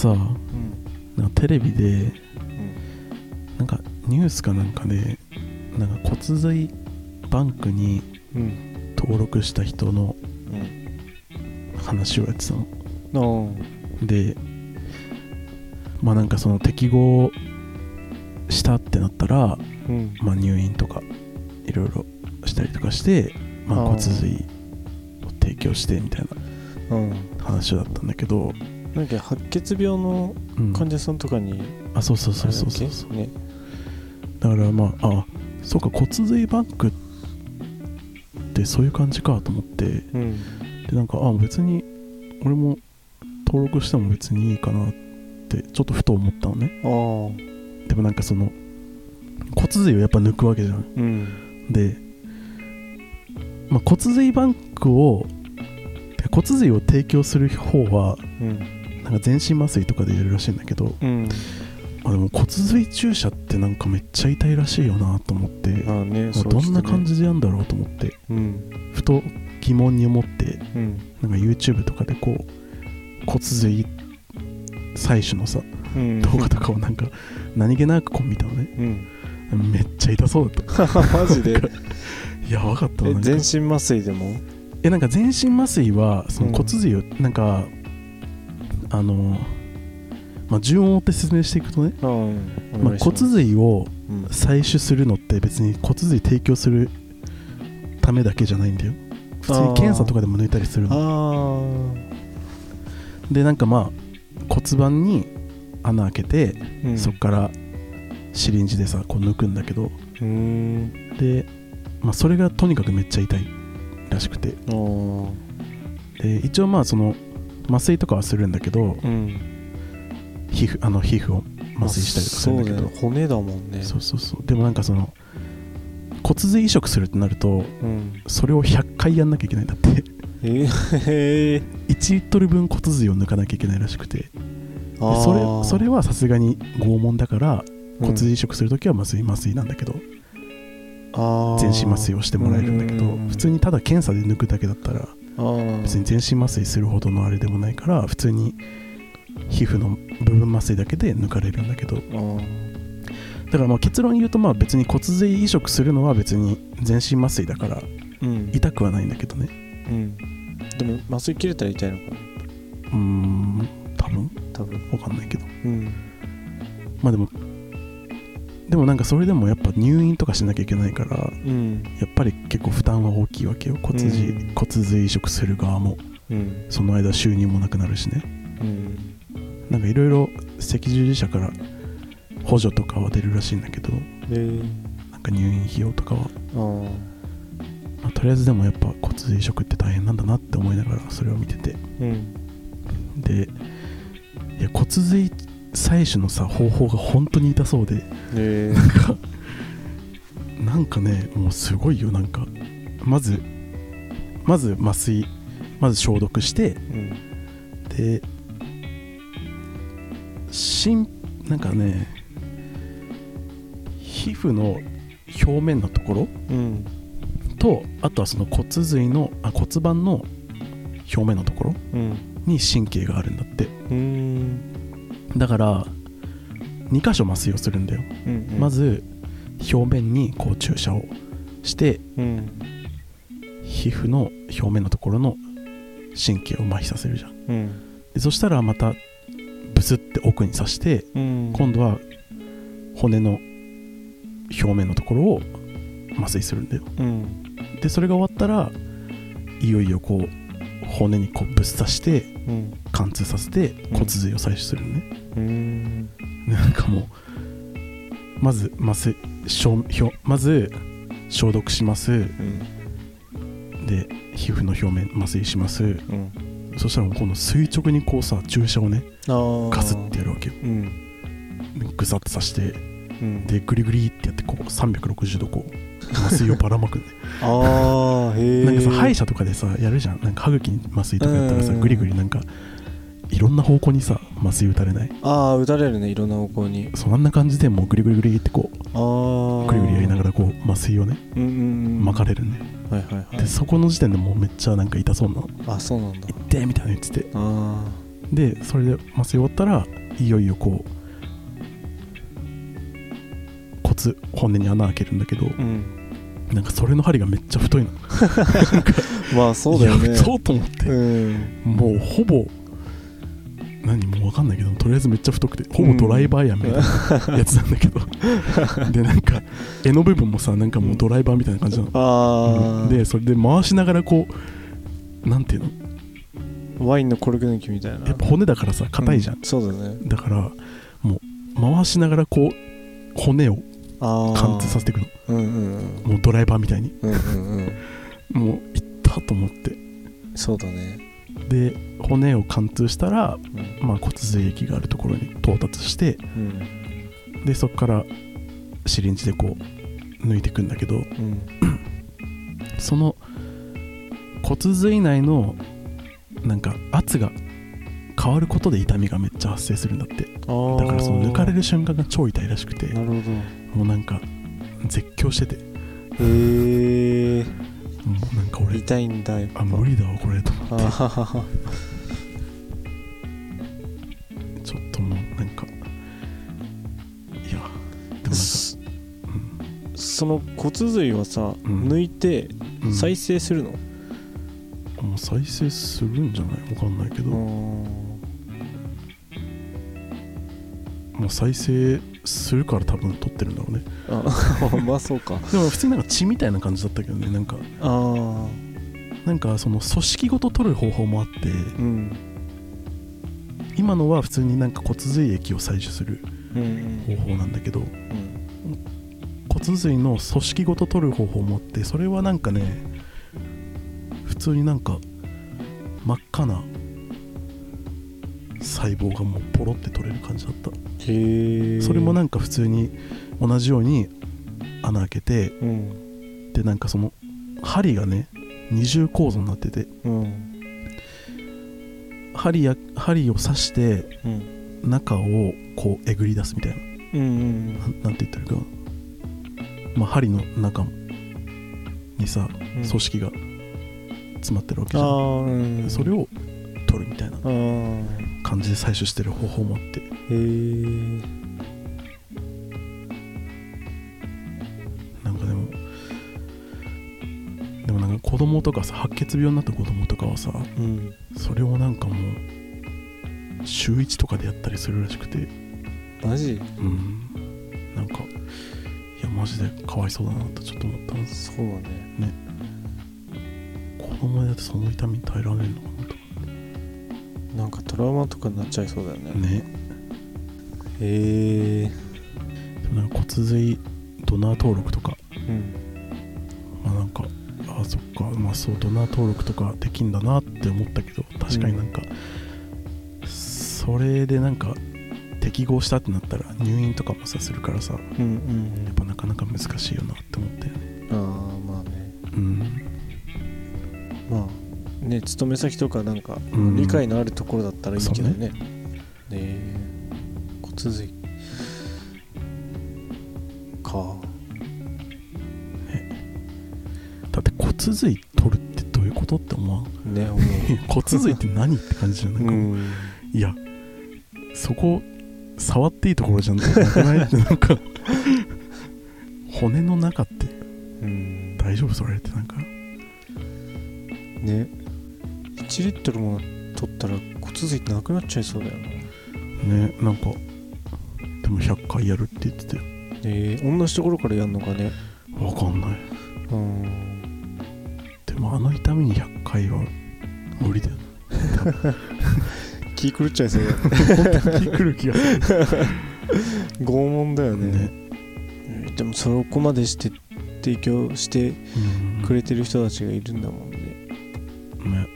さうん。なんかテレビでうん。なんかニュースかなんかでなんか骨髄バンクにうん。登録した人のうん。話をやってたの。あでまあなんかその適合したってなったら、うん。まあ、入院とかいろいろしたりとかして、まあ、骨髄を提供してみたいうん。な話だったんだけど、なんか白血病のうん、患者さんとかにあそうそうそうそう。そうそうね。だからまああそうか骨髄バンクってそういう感じかと思って。うん。でなんかあ別に俺も登録しても別にいいかなってちょっとふと思ったのね。でもなんかその骨髄をやっぱ抜くわけじゃん。うん。で、まあ、骨髄バンクを骨髄を提供する方はうんなんか全身麻酔とかでやるらしいんだけど、うん。まあ、でも骨髄注射ってなんかめっちゃ痛いらしいよなと思って、ねまあどんな感じじでやんだろうと思ってうん。ふと疑問に思ってうん。なんか YouTube とかでこう骨髄採取のさうん。動画とかをなんか何気なくこう見たのね。うん。めっちゃ痛そうだった。マジで？やばかった全身麻酔でも？えなんか全身麻酔はそのうん。骨髄をなんか、あのまあ順を追って説明していくとね、まあ、骨髄をうん。採取するのって別に骨髄提供するためだけじゃないんだよ。普通に検査とかでも抜いたりするの。あでなんかまあ骨盤に穴開けて、あうん。そっからシリンジでさこう抜くんだけど。で、まあ、それがとにかくめっちゃ痛いらしくて。で一応まあその麻酔とかはするんだけどうん。皮膚あの皮膚を麻酔したりとかするんだけど。そうだよ。骨だもんね。そうそうそう。でもなんかその骨髄移植するってなるとうん。それを100回やんなきゃいけないんだって。ええ1リットル分骨髄を抜かなきゃいけないらしくて。それそれはさすがに拷問だからうん。骨髄移植するときは麻酔麻酔なんだけど、全身麻酔をしてもらえるんだけどうん。普通にただ検査で抜くだけだったら別に全身麻酔するほどのあれでもないから普通に皮膚の部分麻酔だけで抜かれるんだけど。だからまあ結論言うとまあ別に骨髄移植するのは別に全身麻酔だからうん。痛くはないんだけどね。うん。でも麻酔切れたら痛いのかな？うーん多分。多分。わかんないけど。うん。まあでもでもなんかそれでもやっぱ入院とかしなきゃいけないからうん。やっぱり結構負担は大きいわけよ。骨髄、うん。骨髄移植する側も。うん。その間収入もなくなるしね。うん。なんかいろいろ赤十字社から補助とかは出るらしいんだけどえー、なんか入院費用とかは、まあとりあえずでもやっぱ骨髄移植って大変なんだなって思いながらそれを見てて。うん。でいや骨髄採取のさ方法が本当に痛そうでえなんかなんかねもうすごいよなんか。まずまず麻酔まず消毒してうん。でしんなんかね皮膚の表面のところうん。とあとはその骨髄のあ骨盤の表面のところうん。に神経があるんだって。うんだから2箇所麻酔をするんだよ、うんまず表面にこう注射をしてうん。皮膚の表面のところの神経を麻痺させるじゃん。うん。でそしたらまたブスって奥に刺してうん。今度は骨の表面のところを麻酔するんだよ。うん。でそれが終わったらいよいよこう骨にこうぶっ刺してうん貫通させて骨髄を採取するのね、うん。なんかもうまず麻酔消表まず消毒します。うん。で皮膚の表面麻酔します。うん。そしたら今度垂直にこうさ注射をねガスってやるわけよ。うん。でグサッと刺してうん。でグリグリってやってこう360度こう麻酔をばらまくんね。ああへえなんかさ歯医者とかでさやるじゃん。なんか歯茎に麻酔とかやったらさうん。グリグリなんかいろんな方向にさ麻酔打たれない？ああ打たれるねいろんな方向に。そんな感じでもうグリグリグリってこうああグリグリやりながらこう麻酔をねうんうんうん巻かれるね、はいはいはい。でそこの時点でもうめっちゃなんか痛そうなのあそうなんだ「痛って」みたいなの言ってて。あでそれで麻酔終わったらいよいよこう骨骨に穴開けるんだけどあうん。なんかそれの針がめっちゃ太いの。まあそうだよね。い や太と思って、うん。もうほぼ何もう分かんないけどとりあえずめっちゃ太くてほぼドライバーやんみたいなやつなんだけど、でなんか柄の部分もさなんかもうドライバーみたいな感じなの、ああでそれで回しながらこうなんていうの？ワインのコルク抜きみたいな。やっぱ骨だからさ硬いじゃん、うそうだね。だからもう回しながらこう骨を貫通させていくの。うんうんうん。もうドライバーみたいに。うんうんうん。もういったと思って。そうだね。で骨を貫通したら、うん。まあ、骨髄液があるところに到達してうん。でそこからシリンジでこう抜いていくんだけどうん。その骨髄内のなんか圧が変わることで痛みがめっちゃ発生するんだって。だからその抜かれる瞬間が超痛いらしくてもうなんか絶叫してて。へえもうなんか俺痛いんだやっぱ。あ無理だわこれと思ってその骨髄はさ、うん。抜いてうん。再生するの、もう再生するんじゃない？わかんないけど、うんもう再生するから多分撮ってるんだろうね。あ まあそうか。でも普通になんか血みたいな感じだったけどねなんか。ああなんかその組織ごと取る方法もあってうん。今のは普通になんか骨髄液を採取するうん。方法なんだけどうん骨髄の組織ごと取る方法もあってそれはなんかね普通になんか真っ赤な細胞がもうポロって取れる感じだった。へえそれもなんか普通に同じように穴開けてうん。でなんかその針がね二重構造になっててうん。針や針を刺してうん。中をこうえぐり出すみたいな。うんうんなんて言ったらいいかなまあ針の中にさうん。組織が詰まってるわけじあゃん、あうん。それを取るみたいな感じで採取してる方法もあって。へえなんかでもでもなんか子供とかさ白血病になった子供とかはさうん。それをなんかもう週1とかでやったりするらしくて。マジ？うん。なんかいやマジでかわいそうだなってちょっと思ったんです。そうだね。子供でだってその痛みに耐えられるのかなと。なんかトラウマとかになっちゃいそうだよね。ね。へえでもなんか骨髄ドナー登録とか。うん。まあなんかあそっか。まあそうドナー登録とかできんだなって思ったけど確かになんか、それでなんか適合したってなったら入院とかもさするからさ。やうんうん。っぱなかなか難しいよなって思ったよねああまあね。うん。まあね勤め先とかなんかうん。理解のあるところだったらいいけどね,、ね。骨髄。か。だって骨髄取るってどういうことって思わん？ね思 骨髄って何って感じじゃんなんうかもう、ん。いやそこ触っていいところじゃなくない？っ てなんか骨の中ってうん。大丈夫それってなんか。ね。1リットルも取ったら骨髄ってなくなっちゃいそうだよな。ねなんかでも100回やるって言ってたよ。えー、同じところからやるのかね。わかんない。うん。でもあの痛みに100回は無理だよ。気狂っちゃいそうだよ。な気くる気がする。拷問だよね。ね。うんでもそこまでして提供してうん。くれてる人たちがいるんだもんね。ね。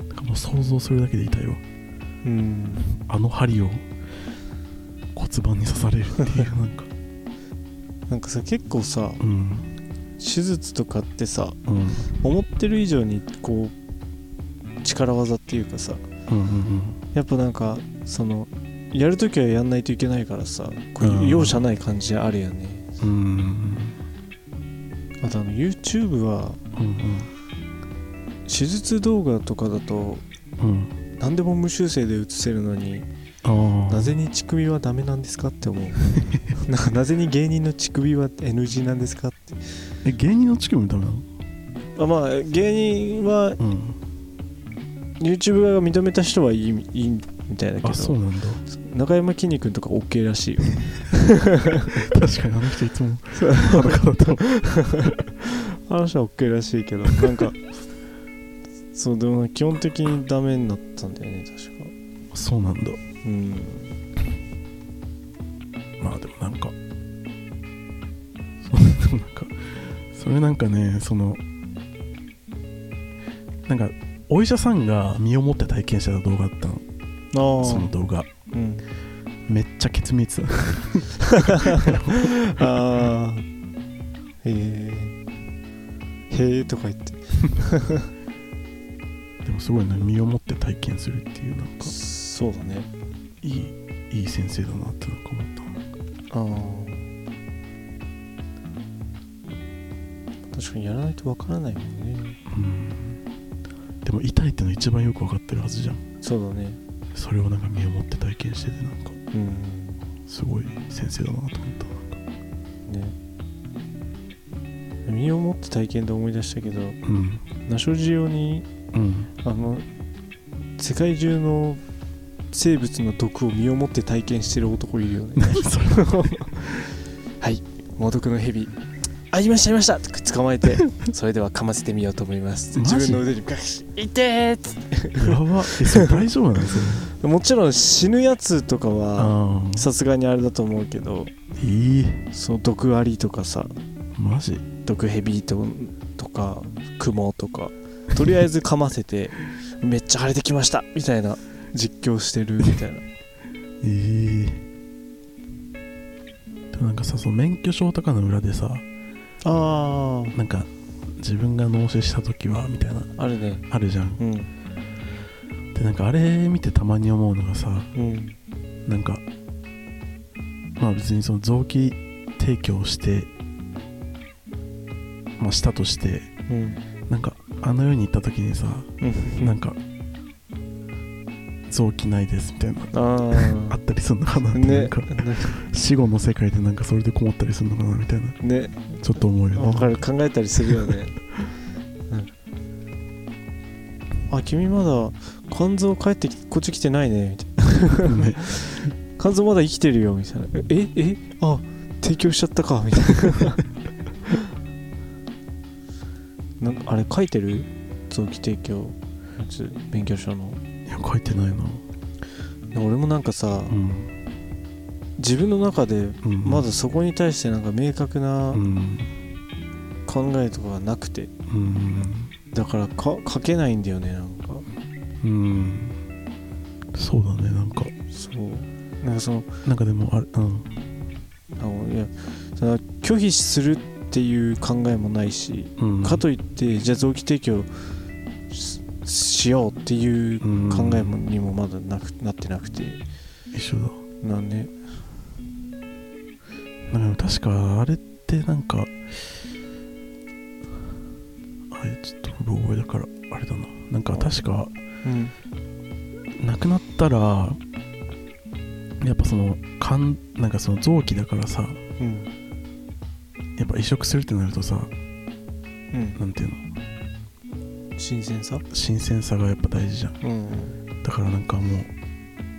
なんかもう想像するだけで痛いわ。うん。あの針を骨盤に刺されるっていう なんか。なんかさ結構さうん。手術とかってさうん。思ってる以上にこう力技っていうかさうんうんやっぱなんかそのやるときはやんないといけないからさこううん。容赦ない感じあるよねうんうんあとあの YouTube はうん手術動画とかだとうん。うん何でも無修正で映せるのになぜに乳首はダメなんですかって思う。なんかなぜに芸人の乳首は NG なんですかって。え芸人の乳首もダメなの？あまあ芸人はうん。YouTube 側が認めた人はいいいいみたいだけど。あそうなんだ中山きんに君とか OK らしいよ。確かにあの人いつも裸だったもんあの人は OK らしいけどなんかそうでも基本的にダメになったんだよね確か。そうなんだ。うん。まあでもなんかそうでもなんかそれなんかねそのなんかお医者さんが身をもって体験してた動画あったの。あその動画。うんめっちゃケツ見えてた。ああへえへえとか言って。でもすごいね身をもって体験するっていうなんか。そうだね。いいいい先生だなってなんか思った。ああ確かにやらないとわからないもんね。うん。でも痛いってのは一番よく分かってるはずじゃん。そうだね。それをなんか身をもって体験しててなんかうん。すごい先生だなと思った。ね。身をもって体験で思い出したけどうん。ナショジオにうん。あの世界中の生物の毒を身をもって体験してる男いるよね。はい。猛毒のヘビあいましたいましたって捕まえて。それでは噛ませてみようと思います。自分の腕にガシッいてーっつっやば。えそれ大丈夫なのそれてもちろん死ぬやつとかはああさすがにあれだと思うけどいいその毒アリとかさマジ？毒ヘビととかクモとかとりあえず噛ませて めっちゃ腫れてきましたみたいな実況してるみたいな。い いでもなんかさその免許証とかの裏でさあなんか自分が納車した時はみたいな。ああるね。あるじゃん。うんでなんかあれ見てたまに思うのがさうん。なんかまあ別にその臓器提供してまあしたとしてうん。なんかあの世に行った時にさうん。なんか臓器ないですみたいなあ あったりするのかなって、あねなんか 死後の世界でなんかそれで困ったりするのかなみたいなね。ちょっと思うよわかる。考えたりするよね、うん、あ君まだ肝臓帰ってきこっち来てないねみたいな。ね。肝臓まだ生きてるよみたいな。ええあ提供しちゃったか。みたいな。なんかあれ書いてる？臓器提供やつ免許証の。いや書いてないな。俺もなんかさうん、自分の中でうん、まだそこに対してなんか明確なうん。考えとかがなくて。うん。だからか書けないんだよねなんかうん。そうだねなんか。そう。なんかそのなんかでもあれうん。あのいやその拒否するっていう考えもないし、うん。かといってじゃあ臓器提供ししようっていううん考えもにもまだなくなってなくて。一緒だ。なんで。なんか確かあれってなんかあれちょっとうろ覚えだからあれだな。なんか確かうん亡くなったらやっぱその肝なんかその臓器だからさうんやっぱ移植するってなるとさうん。なんていうの？新鮮さ？新鮮さがやっぱ大事じゃん。うんだからなんかもう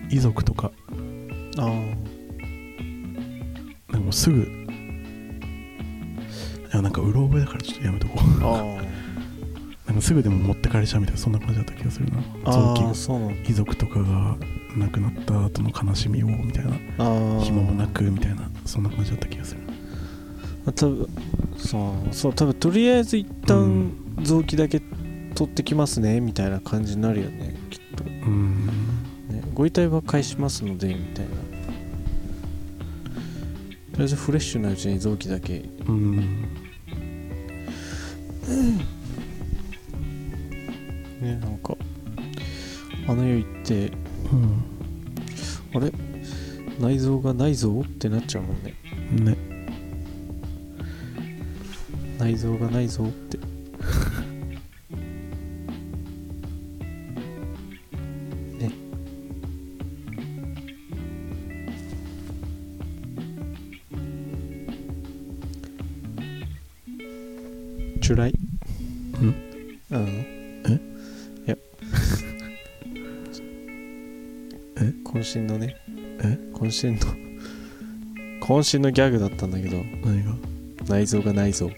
遺族とかああなんかもうすぐいやなんかうろ覚えだからちょっとやめとこう。あなんかすぐでも持ってかれちゃうみたいなそんな感じだった気がするな。あ臓器遺族とかが亡くなった後の悲しみをみたいな。暇もなくみたいな。そんな感じだった気がする。多分そうそう多分とりあえず一旦臓器だけ取ってきますねみたいな感じになるよねきっと、ね、うん。ご遺体は返しますのでみたいな。とりあえずフレッシュなうちに臓器だけ。うん ねなんかあの世行ってうん。あれ？内臓がないぞってなっちゃうもんね。ね。内臓がないぞって。ね。チュライ身のね。え？渾身の。渾身のギャグだったんだけど。何が？内臓がないぞ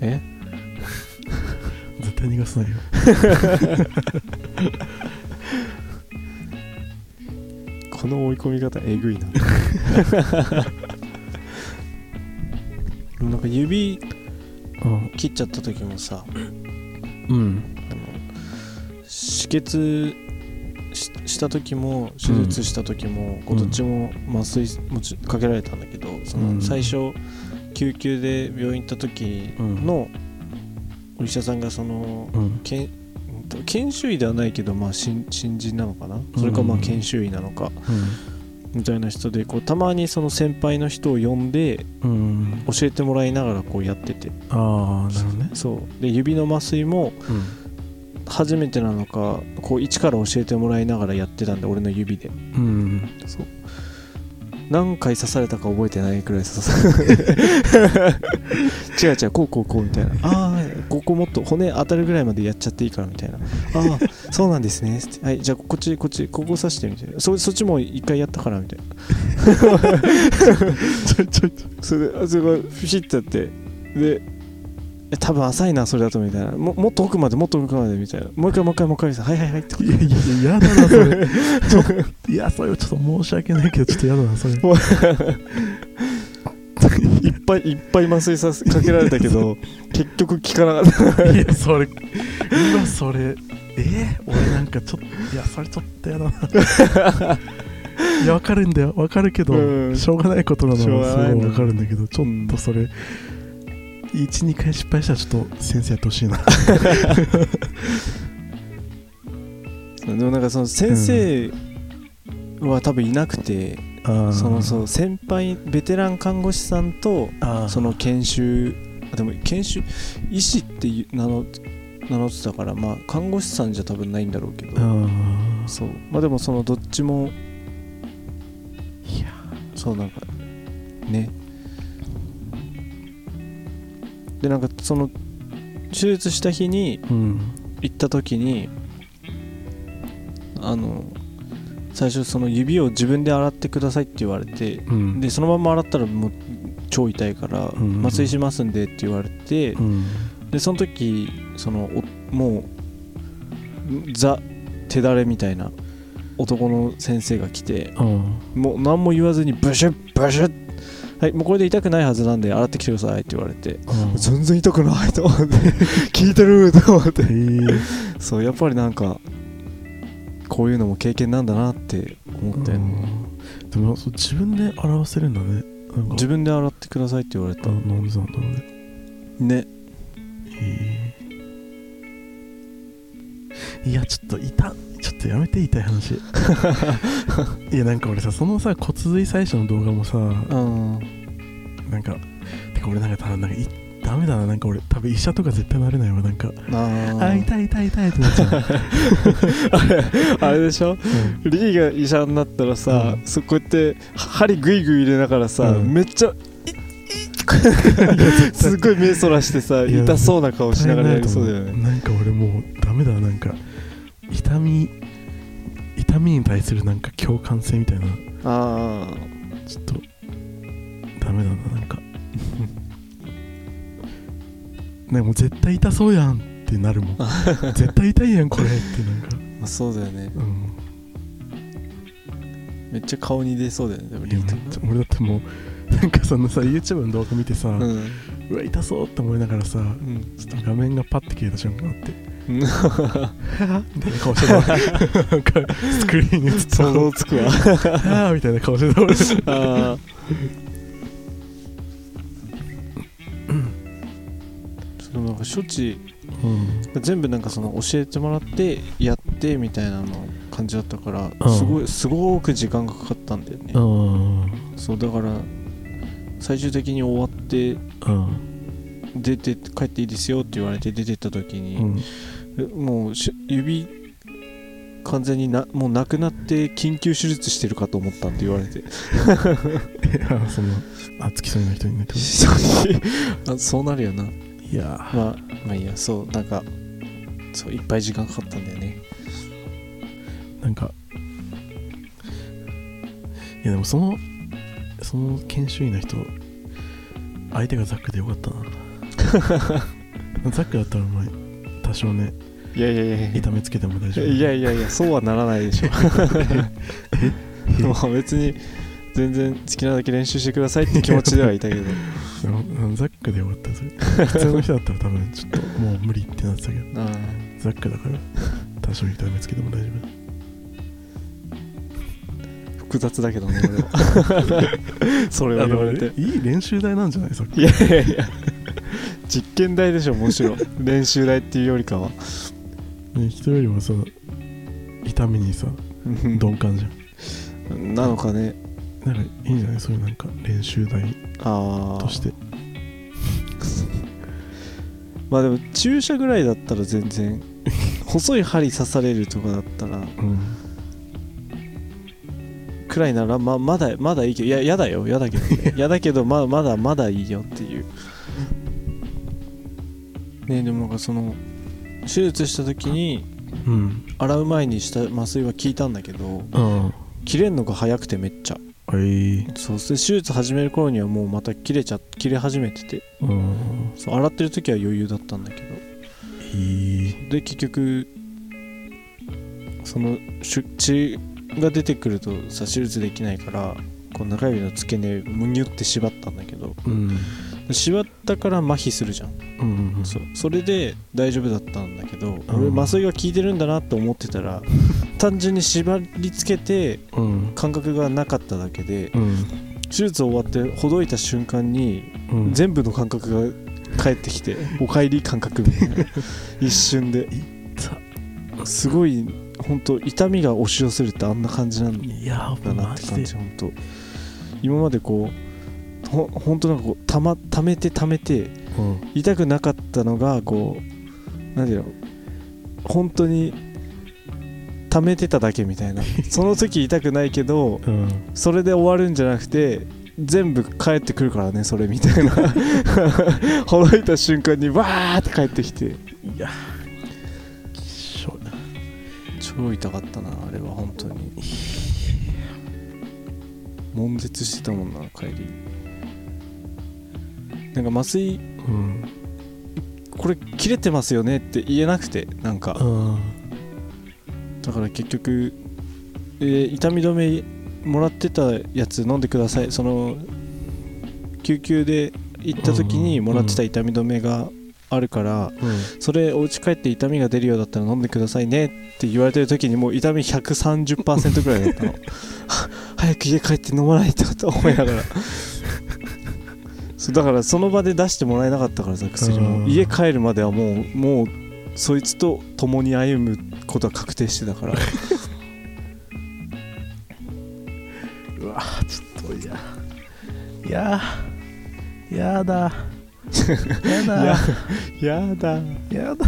え？絶対逃がさないよ。この追い込み方えぐいな。なんか指うん切っちゃった時もさうん。あの止血しした時も手術した時も、こうどっちも麻酔もちかけられたんだけどそのうん最初救急で病院行った時のお医者さんがそのうん。けん研修医ではないけど、まあ、新新人なのかな？それかまあうん研修医なのかみたいな人でこうたまにその先輩の人を呼んで教えてもらいながらこうやってて。ああなるほどね。そう。で指の麻酔もうん初めてなのかこう一から教えてもらいながらやってたんで俺の指で。うん。そう。何回刺されたか覚えてないくらい刺され 違う違うこうこうこうみたいな。ああここもっと骨当たるぐらいまでやっちゃっていいからみたいな。ああそうなんですね。はいじゃあこっちこっちここ刺してみたいな。そそっちも一回やったからみたいな。ちょいちょそれであそれがピシッてやって。でえ多分浅いなそれだとみたいな。ももっと奥までもっと奥までみたいな。もう一回もう一回もう一回はいはいはいっていやいやいややだなそれ。ちょ いやそれちょっと申し訳ないけどちょっとやだなそれ。いっぱいいっぱい麻酔させかけられたけど 結局効かなかった。いやそれ今それえ？ー、俺なんかちょっといやそれちょっとやだな。いやわかるんだよ。わかるけど、うん。しょうがないことなのすごいわかるんだけどちょっとそれ、12回失敗したらちょっと先生やってほしいな。でもなんかその先生は多分いなくて、あーそのそう先輩ベテラン看護師さんとその研修あでも研修医師っていう名乗名乗ってたからまあ看護師さんじゃ多分ないんだろうけど。そう。まあでもそのどっちもいや。そうなんかねでなんかその手術した日にうん。行った時にあの最初その指を自分で洗ってくださいって言われてうん。でそのまま洗ったらもう超痛いからん。麻酔しますんでって言われてうん。でその時そのおもうザ手だれみたいな男の先生が来てうん。もう何も言わずにブシュッブシュッはいもうこれで痛くないはずなんで洗ってきてくださいって言われて。うん。全然痛くないと思って。聞いてると思って。そうやっぱりなんかこういうのも経験なんだなって思ったよねうん。でもそう自分で洗わせるんだね。自分で洗ってくださいって言われた。あなんでなんだろうね。ね。へえ。いやちょっと痛っとやめて痛い話。いやなんか俺さそのさ骨髄採取の動画もさうん。なんかてか俺なんか多分なんかいダメだな。なんか俺多分医者とか絶対なれないわ。なんかああ痛い痛い痛いってなっちゃう、あ れあれでしょ？うん。リーが医者になったらさ、うん。そこうやって針グイグイ入れながらさ、うん。めっちゃいい すごい目そらしてさ痛そうな顔しながらやりそうだよね。なんか俺もうダメだ。なんか痛み痛みに対するなんか共感性みたいな。あちょっとダメだななんか。なんかもう絶対痛そうやんってなるもん。絶対痛いやんこれってなんか。あそうだよね。うん。めっちゃ顔に出そうだよねでもリーめっちゃ俺だってもうなんかそのさ YouTube の動画見てさ、うん。うわ痛そうって思いながらさうん。ちょっと画面がパッて消えた瞬間あってみたいな顔してた。なんかスクリーンに映った。想像つくわはぁみたいな顔してた俺あー。そのなんか処置うん全部なんかその教えてもらってやってみたいなの感じだったからうんすごいすごく時間がかかったんだよね。うん。そうだから最終的に終わってうん出て帰っていいですよって言われて出てった時うに、ん。えもうし指完全になもうなくなって緊急手術してるかと思ったって言われて。いやそのあ付き添いの人にねってこ あそうなるよな。といや。まあまあいいや。そうなんかそういっぱい時間かかったんだよね。なんかいやでもそのその研修医の人相手がザックでよかったなザックだったらお前多少ねいやいやいやい痛めつけても大丈夫。やいやいやいやそうはならないでしょ。まあ別に全然好きなだけ練習してくださいって気持ちではいたけど。ザックでよかったです普通の人だったら多分ちょっともう無理ってなってたけど。あザックだから多少痛めつけても大丈ー複雑だけどね俺は。それ夫を言われて。いい練習台なんじゃない？さっきいやいやいや実験台でしょむしろ 練習台っていうよりかは。ね人よりもさ痛みにさ鈍感じゃん。なのかね。なんかいいんじゃない？そういうなんか練習台として。まあでも注射ぐらいだったら全然 細い針刺されるとかだったらうん。くらいならままだまだいいけどいややだよ。やだけどね。やだけどままだまだいいよっていうねでもなんかその手術した時にうん。洗う前にした麻酔は効いたんだけどうん。切れんのが早くてめっちゃ。はいそうで手術始める頃にはもうまた切れちゃ切れ始めてて。うん。そう洗ってる時は余裕だったんだけど。いいで結局そのし血が出てくるとさ手術できないからこう中指の付け根むにゅって縛ったんだけど。うん縛ったから麻痺するじゃん、うんうんそう。それで大丈夫だったんだけど、うん。俺麻酔が効いてるんだなって思ってたら単純に縛り付けてうん。感覚がなかっただけでうん。手術終わってほどいた瞬間にうん。全部の感覚が返ってきて おかえり感覚みたいな。一瞬で。すごい本当痛みが押し寄せるってあんな感じなんいやだなって感じ本当。今までこうほ本当なんかこうたま溜めて溜めてうん。痛くなかったのがこう何ていうの本当に溜めてただけみたいな。その時痛くないけどうん。それで終わるんじゃなくて全部帰ってくるからねそれみたいな。ほどいた瞬間にわーって帰ってきて。いや超痛かったなあれは本当に。悶絶してたもんな帰りなんか麻酔うん。これ切れてますよねって言えなくてなんか。うん。だから結局、えー痛み止めもらってたやつ飲んでください。その救急で行った時にもらってた痛み止めがあるから、それお家帰って痛みが出るようだったら飲んでくださいねって言われてる時にもう痛み130%ぐらいだったの。は 早く家帰って飲まないとと思いながらだからその場で出してもらえなかったからさ薬うん。も家帰るまではもうもうそいつと共に歩むことは確定してたから。うわちょっとい やいややだ。やだ。ややだ。やだ。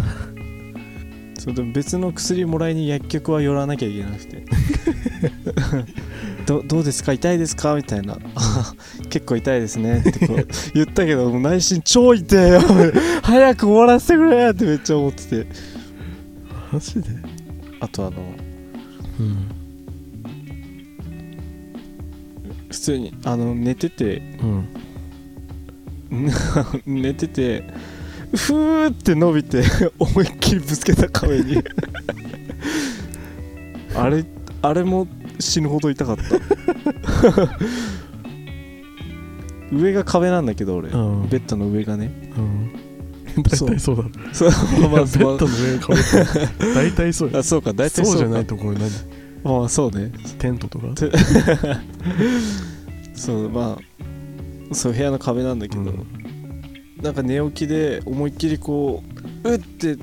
そうでも別の薬もらいに薬局は寄らなきゃいけなくて どどうですか？痛いですか？みたいな。あ 結構痛いですね。ってこう 言ったけど内心超痛いよ。早く終わらせてくれってめっちゃ思ってて。マジで？あとあのうん。普通にあの寝ててうん。寝ててふーって伸びて思いっきりぶつけた壁に。あれあれも死ぬほど痛かった。上が壁なんだけど俺、うん。ベッドの上がね。うん。大体そうだ。ろそう。まあまあ。ベッドの上にかぶって大体そうよ。あそうか。大体そうじゃかないところ何？まあそうね。テントとか？そうまあそう部屋の壁なんだけど、うん。なんか寝起きで思いっきりこううって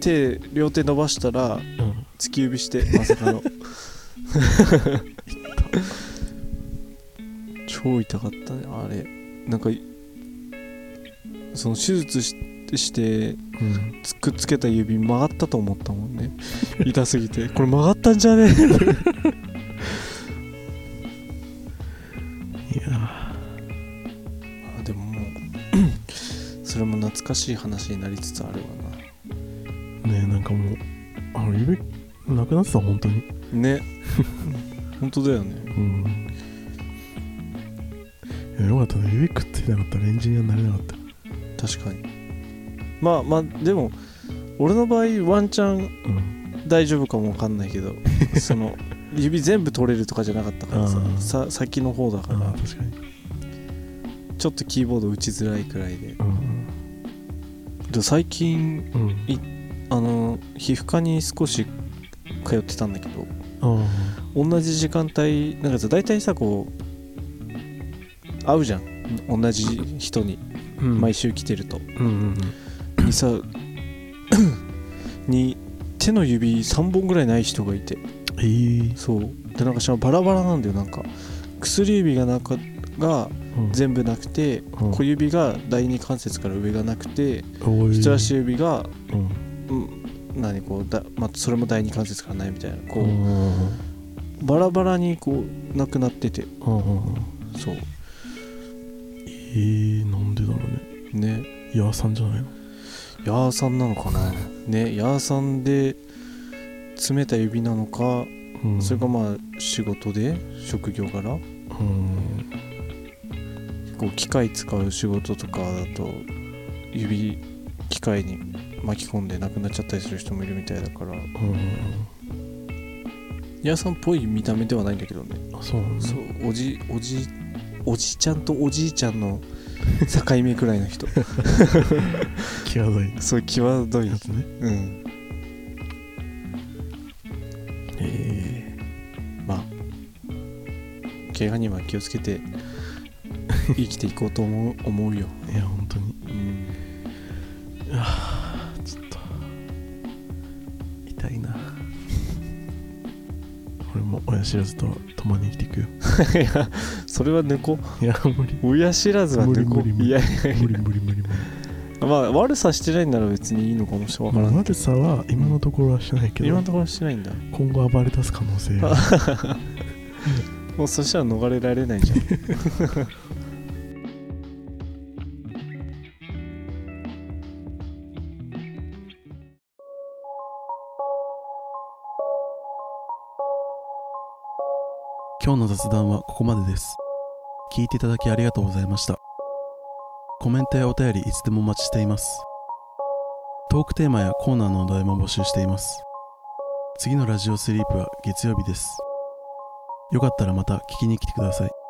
手両手伸ばしたらうん。突き指してまさかの 超痛かったねあれ。なんかその手術ししてうんつくっつけた指曲がったと思ったもんね。痛すぎて。これ曲がったんじゃね？いや。あでももう それも懐かしい話になりつつあるわーねえなんかもうあの指なくなってた本当に。なね。本当だよね。うん。いやよかったね。指くってなかったらエンジニアになれなかった。確かに。まあまあでも俺の場合ワンチャンうん。大丈夫かもわかんないけど その指全部取れるとかじゃなかったからさあー。さ先の方だかああら確かに。ちょっとキーボード打ちづらいくらいで。うん。で最近うん。いあの皮膚科に少し通ってたんだけどあ同じ時間帯なんかさ大体さこう会うじゃん。同じ人にあうん。毎週来てると、うんうんにさに手の指3本ぐらいない人がいて。え。ーそう。でなんかしバラバラなんだよなんか。薬指がなんかがうん。全部なくて、うん。小指が第二関節から上がなくて人差し指が、うん。うん、何こうだ、まあ、それも第二関節からないみたいな。こう、うんバラバラにこうなくなってて。うんうんそう。えー、なんでだろうね。ね。ヤーさんじゃないの？ヤーさんなのかな？ねヤーさんで詰めた指なのか、うん。それかまあ仕事で職業柄うん。こう機械使う仕事とかだと指機械に巻き込んでなくなっちゃったりする人もいるみたいだから。うん。ヤーさんっぽい見た目ではないんだけどね。あそうなんだ。そうおじおじおじちゃんとおじいちゃんの 境目くらいの人。際どい。そう際どい。やつね。うん。え。まあ怪我には気をつけて生きていこうと思う思うよ、ー、いや本当に知らずと共に生きていくよ。いやそれは抜こいや無理。う親知らずは無理無理無理。ういやいやい無理無理無理無理やまあ悪さしてないなら別にいいのかもしれないまあ悪さは今のところはしてないけど今のところしてないんだ。今後暴れ出す可能性が もうそしたら逃れられないじゃん 今日の雑談はここまでです。聞いていただきありがとうございました。コメントやお便りいつでもお待ちしています。トークテーマやコーナーのお題も募集しています。次のラジオスリープは月曜日です。よかったらまた聞きに来てください。